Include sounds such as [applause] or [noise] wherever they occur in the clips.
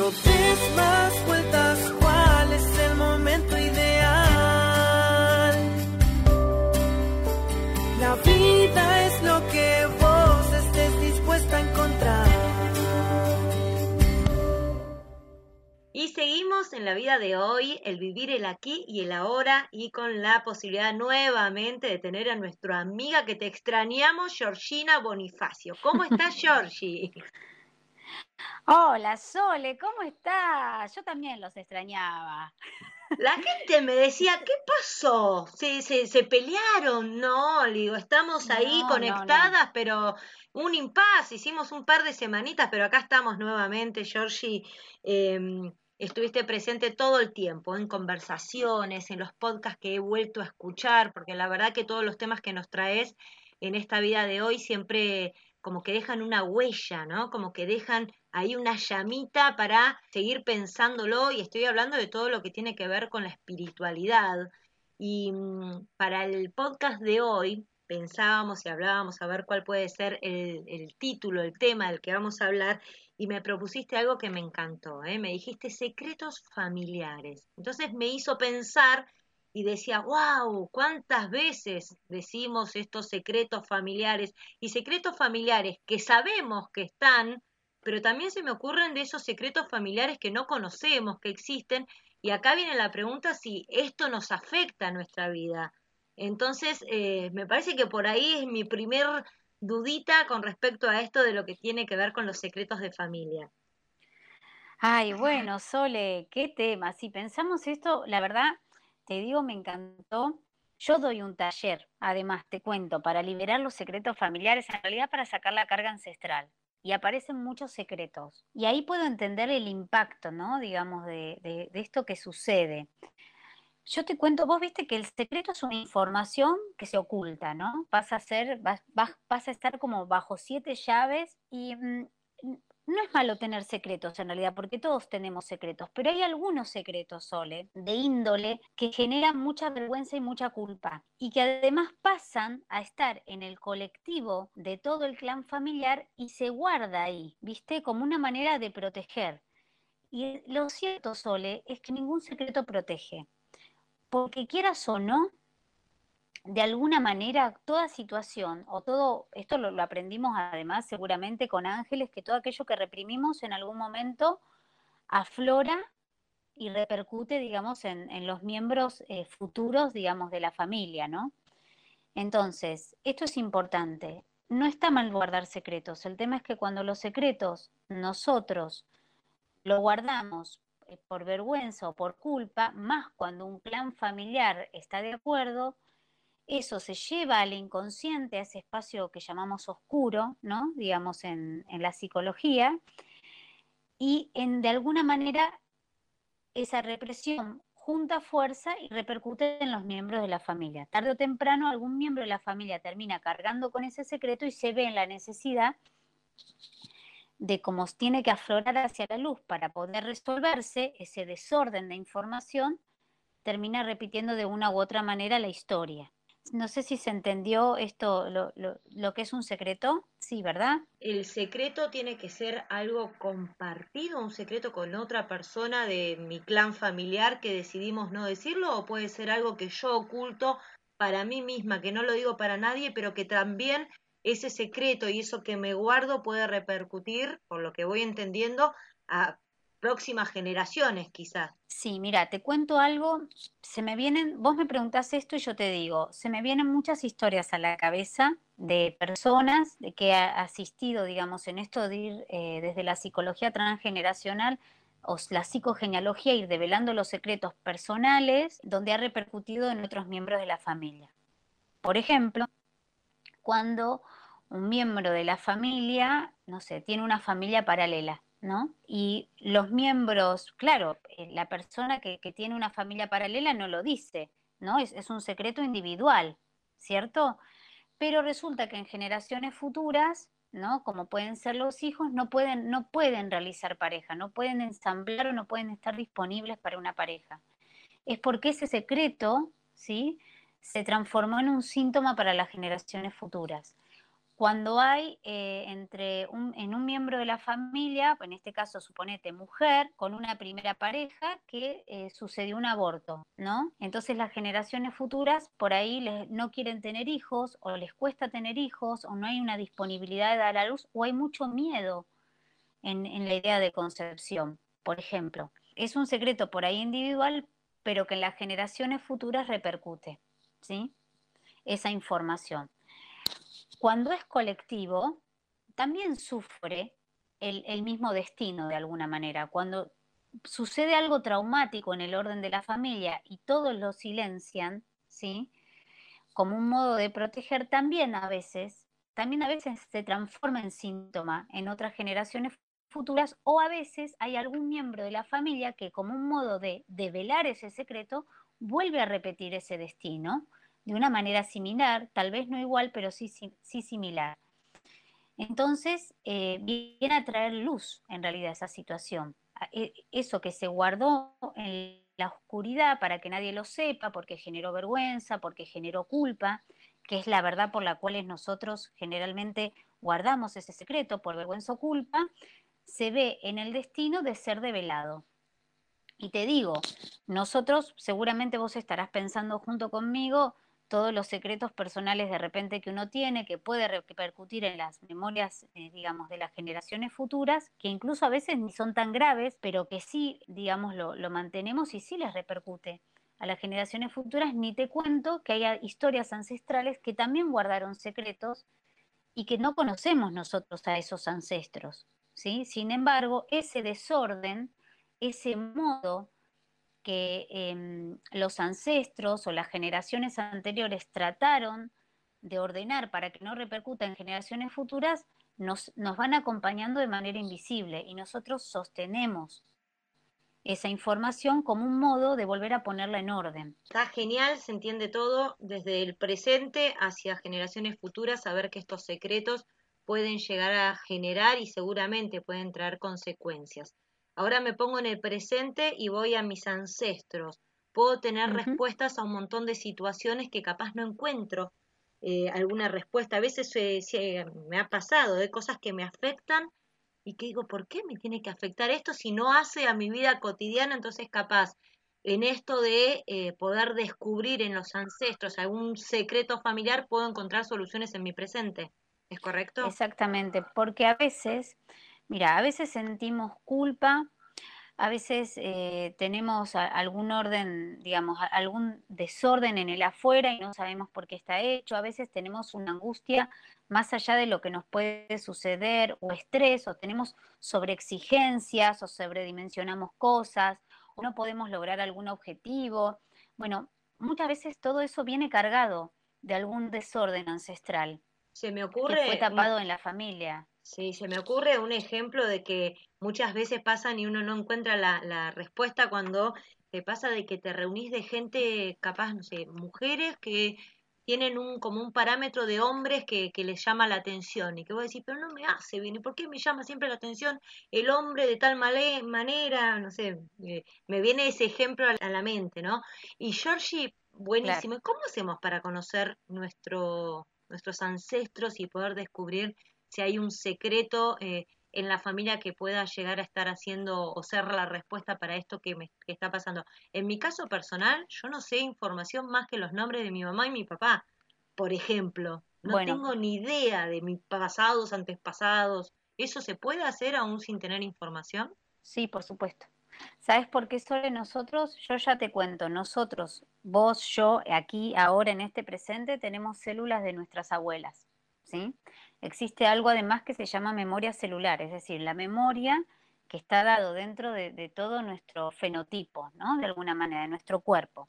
No des más vueltas, ¿cuál es el momento ideal? La vida es lo que vos estés dispuesta a encontrar. Y seguimos en la vida de hoy, el vivir el aquí y el ahora, y con la posibilidad nuevamente de tener a nuestra amiga que te extrañamos, Georgina Bonifacio. ¿Cómo estás, [laughs] Georgie? Hola, Sole, ¿cómo estás? Yo también los extrañaba. La gente me decía, [laughs] ¿qué pasó? ¿Se, se, se pelearon? No, digo, estamos ahí No, no, conectadas, pero un impas, hicimos un par de semanitas, pero acá estamos nuevamente, Georgie. em, estuviste presente todo el tiempo, en conversaciones, en los podcasts que he vuelto a escuchar, porque la verdad que todos los temas que nos traes en esta vida de hoy siempre como que dejan una huella, ¿no? Como que dejan ahí una llamita para seguir pensándolo y estoy hablando de todo lo que tiene que ver con la espiritualidad. Y mm, para el podcast de hoy pensábamos y hablábamos a ver cuál puede ser el, el título, el tema del que vamos a hablar y me propusiste algo que me encantó, ¿eh? Me dijiste secretos familiares. Entonces me hizo pensar y decía, wow, ¿cuántas veces decimos estos secretos familiares? Y secretos familiares que sabemos que están, pero también se me ocurren de esos secretos familiares que no conocemos, que existen. Y acá viene la pregunta si esto nos afecta a nuestra vida. Entonces, eh, me parece que por ahí es mi primer dudita con respecto a esto de lo que tiene que ver con los secretos de familia. Ay, bueno, Sole, qué tema. Si pensamos esto, la verdad, te digo, me encantó. Yo doy un taller, además, te cuento, para liberar los secretos familiares, en realidad para sacar la carga ancestral. Y aparecen muchos secretos. Y ahí puedo entender el impacto, ¿no? Digamos, de, de- esto que sucede. Yo te cuento, vos viste que el secreto es una información que se oculta, ¿no? Pasa a ser, vas- vas- a estar como bajo siete llaves y mm, no es malo tener secretos en realidad, porque todos tenemos secretos, pero hay algunos secretos, Sole, de índole que generan mucha vergüenza y mucha culpa y que además pasan a estar en el colectivo de todo el clan familiar y se guarda ahí, ¿viste? Como una manera de proteger. Y lo cierto, Sole, es que ningún secreto protege porque quieras o no, de alguna manera, toda situación o todo, esto lo, aprendimos además seguramente con ángeles, que todo aquello que reprimimos en algún momento aflora y repercute, digamos, en, en los miembros eh, futuros, digamos, de la familia, ¿no? Entonces, esto es importante. No está mal guardar secretos. El tema es que cuando los secretos nosotros lo guardamos eh, por vergüenza o por culpa, más cuando un clan familiar está de acuerdo, eso se lleva al inconsciente, a ese espacio que llamamos oscuro, ¿no? Digamos en, la psicología, y de alguna manera esa represión junta fuerza y repercute en los miembros de la familia. Tarde o temprano algún miembro de la familia termina cargando con ese secreto y se ve en la necesidad de cómo tiene que aflorar hacia la luz para poder resolverse ese desorden de información, termina repitiendo de una u otra manera la historia. No sé si se entendió esto, lo, lo, lo que es un secreto. Sí, ¿verdad? ¿El secreto tiene que ser algo compartido, un secreto con otra persona de mi clan familiar que decidimos no decirlo? ¿O puede ser algo que yo oculto para mí misma, que no lo digo para nadie, pero que también ese secreto y eso que me guardo puede repercutir, por lo que voy entendiendo, a próximas generaciones quizás? Sí, mira, te cuento algo, se me vienen, vos me preguntás esto y yo te digo, se me vienen muchas historias a la cabeza de personas de que ha asistido, digamos, en esto de ir eh, desde la psicología transgeneracional o la psicogenealogía, ir develando los secretos personales, donde ha repercutido en otros miembros de la familia. Por ejemplo, cuando un miembro de la familia, no sé, tiene una familia paralela, ¿no? Y los miembros, claro, eh, la persona que, tiene una familia paralela no lo dice, ¿no? Es, es, un secreto individual, ¿cierto? Pero resulta que en generaciones futuras, ¿no? Como pueden ser los hijos, no pueden, no pueden realizar pareja, no pueden ensamblar o no pueden estar disponibles para una pareja. Es porque ese secreto, ¿sí? Se transformó en un síntoma para las generaciones futuras cuando hay eh, entre un, en un miembro de la familia, en este caso suponete mujer, con una primera pareja que eh, sucedió un aborto, ¿no? Entonces las generaciones futuras por ahí no quieren tener hijos o les cuesta tener hijos o no hay una disponibilidad de dar a luz o hay mucho miedo en, en la idea de concepción, por ejemplo. Es un secreto por ahí individual, pero que en las generaciones futuras repercute, ¿sí? Esa información. Cuando es colectivo, también sufre el, mismo destino de alguna manera. Cuando sucede algo traumático en el orden de la familia y todos lo silencian, ¿sí? Como un modo de proteger, también a veces, también a veces se transforma en síntoma en otras generaciones futuras o a veces hay algún miembro de la familia que como un modo de develar ese secreto vuelve a repetir ese destino de una manera similar, tal vez no igual, pero sí, sí, similar. Entonces, eh, viene a traer luz en realidad esa situación. E, eso que se guardó en la oscuridad para que nadie lo sepa, porque generó vergüenza, porque generó culpa, que es la verdad por la cual nosotros generalmente guardamos ese secreto por vergüenza o culpa, se ve en el destino de ser develado. Y te digo, nosotros, seguramente vos estarás pensando junto conmigo, todos los secretos personales de repente que uno tiene, que puede repercutir en las memorias, eh, digamos, de las generaciones futuras, que incluso a veces ni son tan graves, pero que sí, digamos, lo, lo mantenemos y sí les repercute a las generaciones futuras, ni te cuento que haya historias ancestrales que también guardaron secretos y que no conocemos nosotros a esos ancestros. ¿sí? Sin embargo, ese desorden, ese modo que em, los ancestros o las generaciones anteriores trataron de ordenar para que no repercuta en generaciones futuras, nos, nos van acompañando de manera invisible y nosotros sostenemos esa información como un modo de volver a ponerla en orden. Está genial, se entiende todo desde el presente hacia generaciones futuras, saber que estos secretos pueden llegar a generar y seguramente pueden traer consecuencias. Ahora me pongo en el presente y voy a mis ancestros. Puedo tener respuestas a un montón de situaciones que capaz no encuentro eh, alguna respuesta. A veces me ha pasado de cosas que me afectan y que digo, ¿por qué me tiene que afectar esto si no hace a mi vida cotidiana? Entonces capaz en esto de eh, poder descubrir en los ancestros algún secreto familiar, puedo encontrar soluciones en mi presente. ¿Es correcto? Exactamente, porque a veces Mira, a veces sentimos culpa, a veces eh, tenemos algún orden, digamos, algún desorden en el afuera y no sabemos por qué está hecho, a veces tenemos una angustia más allá de lo que nos puede suceder o estrés o tenemos sobreexigencias o sobredimensionamos cosas o no podemos lograr algún objetivo. Bueno, muchas veces todo eso viene cargado de algún desorden ancestral. Se me ocurre. Que fue tapado en la familia. Sí, se me ocurre un ejemplo de que muchas veces pasan y uno no encuentra la, la respuesta cuando te pasa de que te reunís de gente capaz, no sé, mujeres que tienen un como un parámetro de hombres que, que les llama la atención y que vos decís, pero no me hace bien, ¿y por qué me llama siempre la atención el hombre de tal manera? No sé, eh, me viene ese ejemplo a la mente, ¿no? Y Georgie, buenísimo. ¿Cómo hacemos para conocer nuestro, nuestros ancestros y poder descubrir si hay un secreto eh, en la familia que pueda llegar a estar haciendo o ser la respuesta para esto que me está pasando. En mi caso personal, yo no sé información más que los nombres de mi mamá y mi papá, por ejemplo. No tengo ni idea de mis pasados, antepasados. ¿Eso se puede hacer aún sin tener información? Sí, por supuesto. ¿Sabes por qué solo nosotros? Yo ya te cuento, nosotros, vos, yo, aquí, ahora, en este presente, tenemos células de nuestras abuelas, ¿sí? Existe algo además que se llama memoria celular, es decir, la memoria que está dado dentro de, todo nuestro fenotipo, ¿no? De alguna manera, de nuestro cuerpo.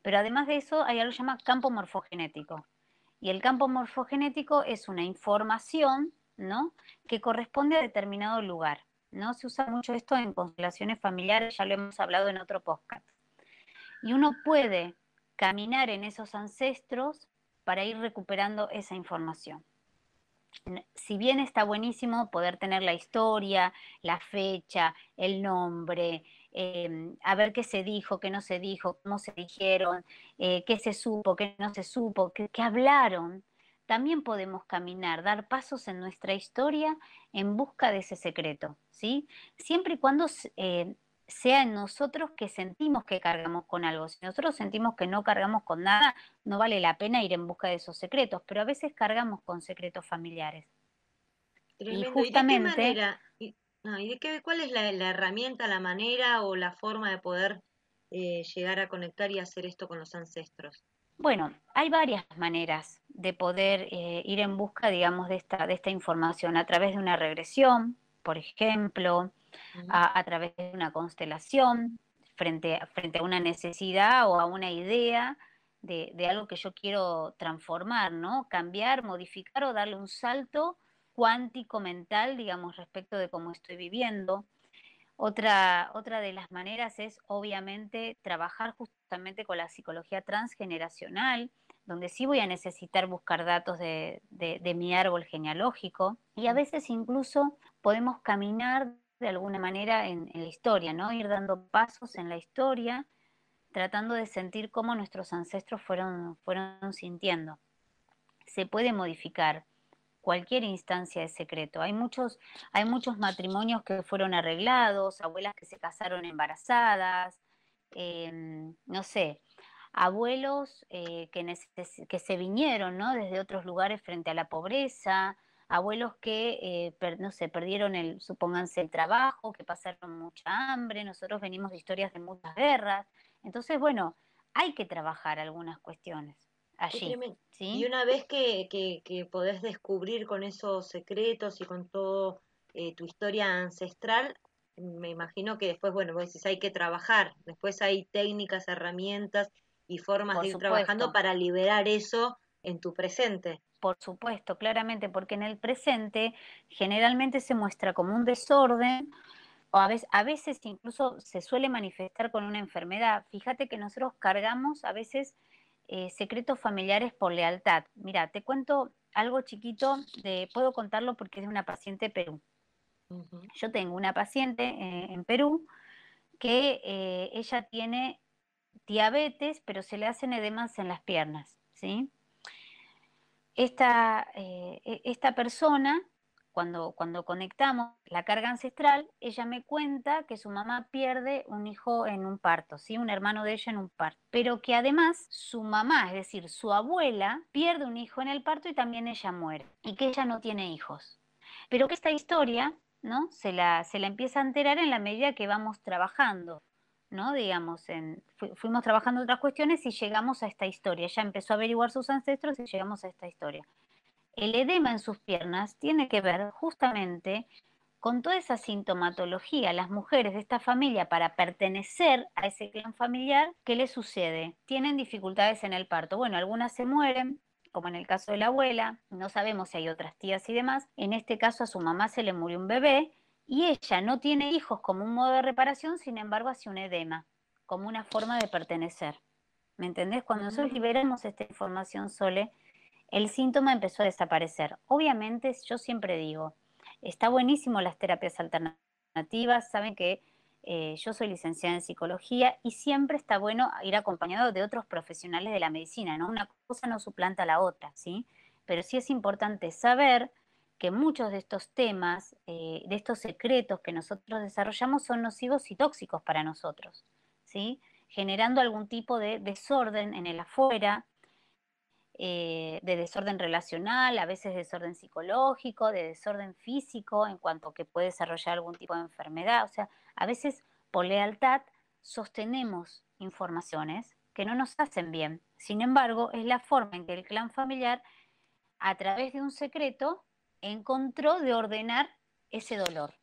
Pero además de eso hay algo que se llama campo morfogenético. Y el campo morfogenético es una información. Que corresponde a determinado lugar. ¿no? Se usa mucho esto en constelaciones familiares, ya lo hemos hablado en otro podcast. Y uno puede caminar en esos ancestros para ir recuperando esa información si bien está buenísimo poder tener la historia, la fecha, el nombre, em, a ver qué se dijo, qué no se dijo, cómo se dijeron, eh, qué se supo, qué no se supo, qué, hablaron, también podemos caminar, dar pasos en nuestra historia en busca de ese secreto, ¿sí? Siempre y cuando eh, sea en nosotros que sentimos que cargamos con algo. Si nosotros sentimos que no cargamos con nada, no vale la pena ir en busca de esos secretos, pero a veces cargamos con secretos familiares. Y justamente... ¿Y de qué cuál es la, herramienta, la manera o la forma de poder eh, llegar a conectar y hacer esto con los ancestros? Bueno, hay varias maneras de poder eh, ir en busca, digamos, de esta, de esta información, a través de una regresión, por ejemplo, a, través de una constelación, frente, frente a una necesidad o a una idea de, de, algo que yo quiero transformar, ¿no? Cambiar, modificar o darle un salto cuántico mental, digamos, respecto de cómo estoy viviendo. Otra, otra de las maneras es, obviamente, trabajar justamente con la psicología transgeneracional, donde sí voy a necesitar buscar datos de, de, mi árbol genealógico y a veces incluso podemos caminar de alguna manera en, la historia, ¿no? Ir dando pasos en la historia, tratando de sentir cómo nuestros ancestros fueron, fueron sintiendo. Se puede modificar cualquier instancia de secreto. Hay muchos, hay muchos matrimonios que fueron arreglados, abuelas que se casaron embarazadas, em, no sé, abuelos eh, que, que, se vinieron ¿no? desde otros lugares frente a la pobreza, abuelos que, eh, no sé, perdieron el, supónganse, el trabajo, que pasaron mucha hambre, nosotros venimos de historias de muchas guerras. Entonces, bueno, hay que trabajar algunas cuestiones allí. Y una vez que, que, podés descubrir con esos secretos y con todo eh, tu historia ancestral, me imagino que después, bueno, vos decís, hay que trabajar, después hay técnicas, herramientas y formas de ir trabajando para liberar eso en tu presente. Por supuesto, claramente, porque en el presente generalmente se muestra como un desorden o a veces, a veces incluso se suele manifestar con una enfermedad. Fíjate que nosotros cargamos a veces eh, secretos familiares por lealtad. Mira, te cuento algo chiquito, de, puedo contarlo porque es de una paciente de Perú. Yo tengo una paciente eh, en Perú que eh, ella tiene diabetes, pero se le hacen edemas en las piernas, ¿sí? Esta, e, esta persona cuando, cuando conectamos la carga ancestral, ella me cuenta que su mamá pierde un hijo en un parto, ¿sí? un hermano de ella en un parto, pero que además su mamá, es decir, su abuela, pierde un hijo en el parto y también ella muere, y que ella no tiene hijos. Pero que esta historia ¿no? se, la, se la empieza a enterar en la medida que vamos trabajando. ¿No? Digamos, en, fuimos trabajando otras cuestiones y llegamos a esta historia. Ella empezó a averiguar sus ancestros y llegamos a esta historia el edema en sus piernas tiene que ver justamente con toda esa sintomatología. Las mujeres de esta familia, para pertenecer a ese clan familiar, ¿qué les sucede? Tienen dificultades en el parto. Bueno, algunas se mueren, como en el caso de la abuela, no sabemos si hay otras tías y demás. En este caso a su mamá se le murió un bebé y ella no tiene hijos como un modo de reparación, sin embargo hace un edema, como una forma de pertenecer. ¿Me entendés? Cuando nosotros liberamos esta información, Sole, el síntoma empezó a desaparecer. Obviamente, yo siempre digo, está buenísimo las terapias alternativas, saben que eh, yo soy licenciada en psicología y siempre está bueno ir acompañado de otros profesionales de la medicina, ¿no? Una cosa no suplanta a la otra, ¿sí? Pero sí es importante saber que muchos de estos temas, eh, de estos secretos que nosotros desarrollamos son nocivos y tóxicos para nosotros, ¿sí? Generando algún tipo de desorden en el afuera, eh, de desorden relacional, a veces desorden psicológico, de desorden físico, en cuanto que puede desarrollar algún tipo de enfermedad. O sea, a veces por lealtad sostenemos informaciones que no nos hacen bien. Sin embargo, es la forma en que el clan familiar, a través de un secreto, encontró de ordenar ese dolor.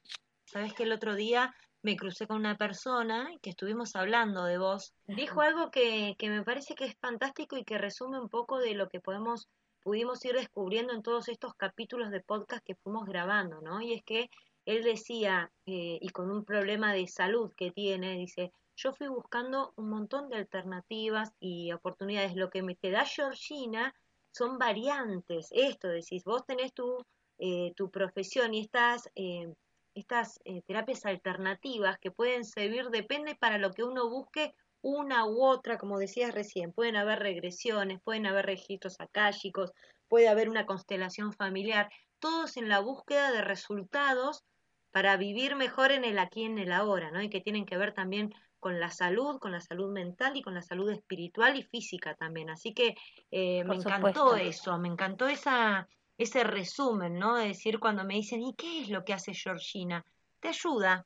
Sabes que el otro día me crucé con una persona que estuvimos hablando de vos. Dijo algo que, que me parece que es fantástico y que resume un poco de lo que podemos pudimos ir descubriendo en todos estos capítulos de podcast que fuimos grabando, ¿no? Y es que él decía, eh, y con un problema de salud que tiene, dice, yo fui buscando un montón de alternativas y oportunidades. Lo que me te da Georgina son variantes. Esto decís, vos tenés tu, eh, tu profesión y estás eh, estas eh, terapias alternativas que pueden servir, depende para lo que uno busque una u otra, como decías recién, pueden haber regresiones, pueden haber registros akáshicos, puede haber una constelación familiar, todos en la búsqueda de resultados para vivir mejor en el aquí y en el ahora, ¿no? Y que tienen que ver también con la salud, con la salud mental y con la salud espiritual y física también. Así que eh, me encantó eso, me encantó esa, ese resumen, ¿no? De decir cuando me dicen, ¿y qué es lo que hace Georgina? Te ayuda.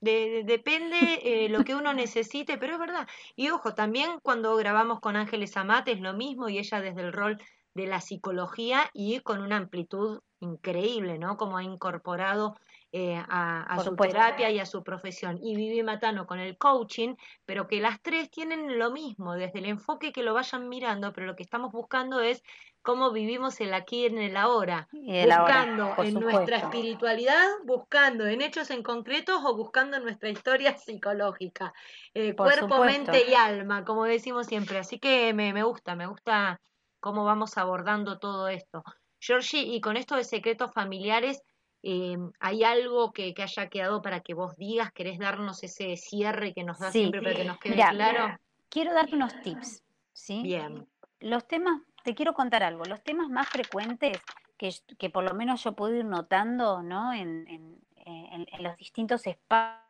De, depende eh, lo que uno [laughs] necesite, pero es verdad. Y ojo, también cuando grabamos con Ángeles Amate es lo mismo y ella desde el rol de la psicología y con una amplitud increíble, ¿no? Como ha incorporado eh, a, su terapia y a su profesión. Y Vivi Matano con el coaching, pero que las tres tienen lo mismo, desde el enfoque que lo vayan mirando, pero lo que estamos buscando es cómo vivimos el aquí y en el ahora, buscando en nuestra espiritualidad, buscando en hechos en concretos o buscando en nuestra historia [laughs] psicológica, eh, cuerpo, mente y alma, como decimos siempre. Así que me, me gusta, me gusta cómo vamos abordando todo esto. Georgie, y con esto de secretos familiares, eh, ¿Hay algo que, haya quedado para que vos digas? ¿Querés darnos ese cierre que nos da siempre para que nos quede claro? Quiero darte unos tips, ¿sí? Bien. Los temas, te quiero contar algo, los temas más frecuentes que, que por lo menos yo puedo ir notando, ¿no? En, en, en los distintos espacios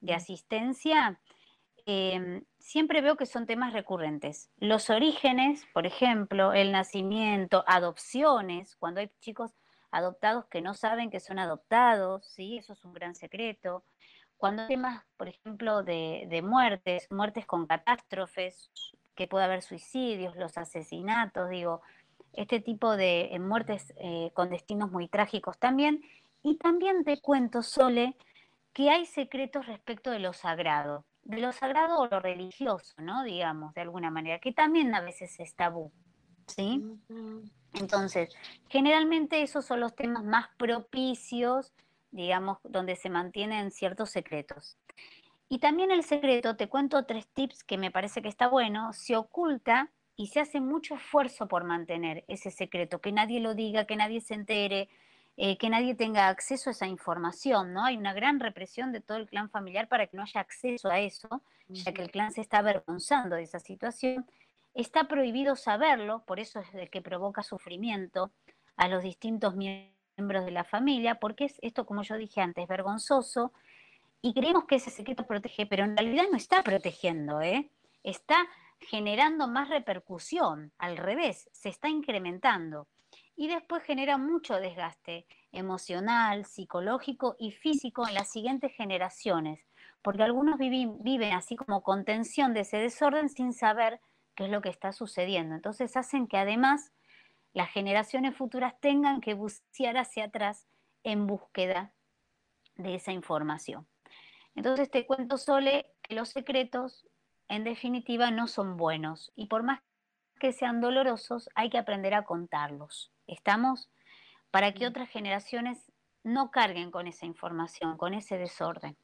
de mm. asistencia, eh, siempre veo que son temas recurrentes. Los orígenes, por ejemplo, el nacimiento, adopciones, cuando hay chicos adoptados que no saben que son adoptados, ¿sí? Eso es un gran secreto. Cuando hay temas, por ejemplo, de, muertes, muertes con catástrofes, que puede haber suicidios, los asesinatos, digo, este tipo de eh, muertes eh, con destinos muy trágicos también. Y también te cuento, Sole, que hay secretos respecto de lo sagrado, de lo sagrado o lo religioso, ¿no? Digamos, de alguna manera, que también a veces es tabú, ¿sí? Entonces, generalmente esos son los temas más propicios, digamos, donde se mantienen ciertos secretos. Y también el secreto, te cuento tres tips que me parece que está bueno, se oculta y se hace mucho esfuerzo por mantener ese secreto, que nadie lo diga, que nadie se entere, eh, que nadie tenga acceso a esa información, ¿no? Hay una gran represión de todo el clan familiar para que no haya acceso a eso, ya que el clan se está avergonzando de esa situación Está prohibido saberlo, por eso es el que provoca sufrimiento a los distintos miembros de la familia, porque es esto, como yo dije antes, vergonzoso, y creemos que ese secreto protege, pero en realidad no está protegiendo, ¿eh? está generando más repercusión, al revés, se está incrementando. Y después genera mucho desgaste emocional, psicológico y físico en las siguientes generaciones, porque algunos viven, así como con tensión de ese desorden sin saber qué es lo que está sucediendo. Entonces hacen que además las generaciones futuras tengan que bucear hacia atrás en búsqueda de esa información. Entonces te cuento, Sole, que los secretos en definitiva no son buenos y por más que sean dolorosos hay que aprender a contarlos. ¿Estamos? Para que otras generaciones no carguen con esa información, con ese desorden,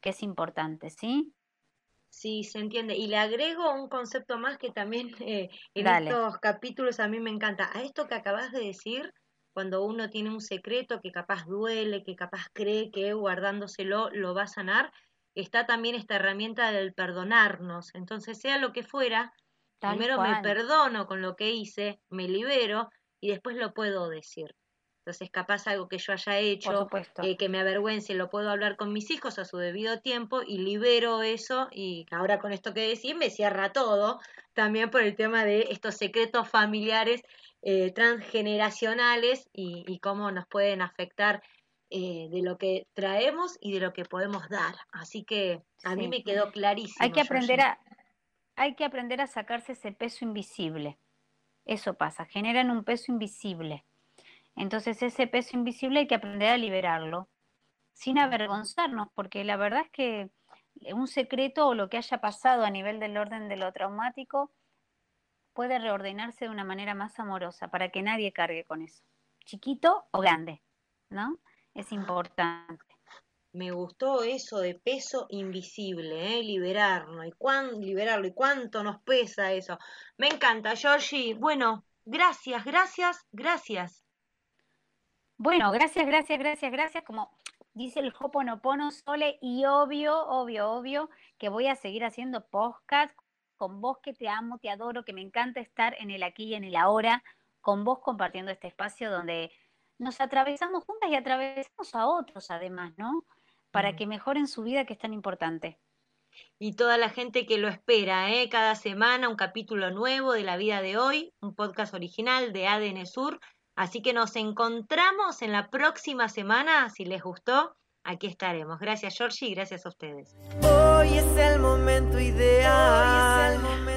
que es importante, ¿sí? Sí, se entiende. Y le agrego un concepto más que también eh, en estos capítulos a mí me encanta. A esto que acabas de decir, cuando uno tiene un secreto que capaz duele, que capaz cree que guardándoselo lo va a sanar, está también esta herramienta del perdonarnos. Entonces, sea lo que fuera, primero me perdono con lo que hice, me libero y después lo puedo decir. Entonces, capaz algo que yo haya hecho, eh, que me avergüence, lo puedo hablar con mis hijos a su debido tiempo y libero eso. Y ahora con esto que decís, me cierra todo, también por el tema de estos secretos familiares eh, transgeneracionales y, cómo nos pueden afectar eh, de lo que traemos y de lo que podemos dar. Así que a mí me quedó clarísimo. Hay que aprender a, hay que aprender a sacarse ese peso invisible. Eso pasa, generan un peso invisible. Entonces ese peso invisible hay que aprender a liberarlo, sin avergonzarnos, porque la verdad es que un secreto o lo que haya pasado a nivel del orden de lo traumático puede reordenarse de una manera más amorosa para que nadie cargue con eso, chiquito o grande, ¿no? Es importante. Me gustó eso de peso invisible, ¿eh? liberarlo y cuán, liberarlo y cuánto nos pesa eso. Me encanta, Georgie. Bueno, gracias, gracias, gracias. Bueno, gracias, gracias, gracias, gracias. Como dice el Hoponopono Sole, y obvio, obvio, obvio, que voy a seguir haciendo podcast con vos que te amo, te adoro, que me encanta estar en el aquí y en el ahora, con vos compartiendo este espacio donde nos atravesamos juntas y atravesamos a otros además, ¿no? Para Mm. que mejoren su vida, que es tan importante. Y toda la gente que lo espera, ¿eh? cada semana un capítulo nuevo de la vida de hoy, un podcast original de ADN Sur. Así que nos encontramos en la próxima semana. Si les gustó, aquí estaremos. Gracias, Georgie, y gracias a ustedes. Hoy es el momento ideal. Hoy es el momento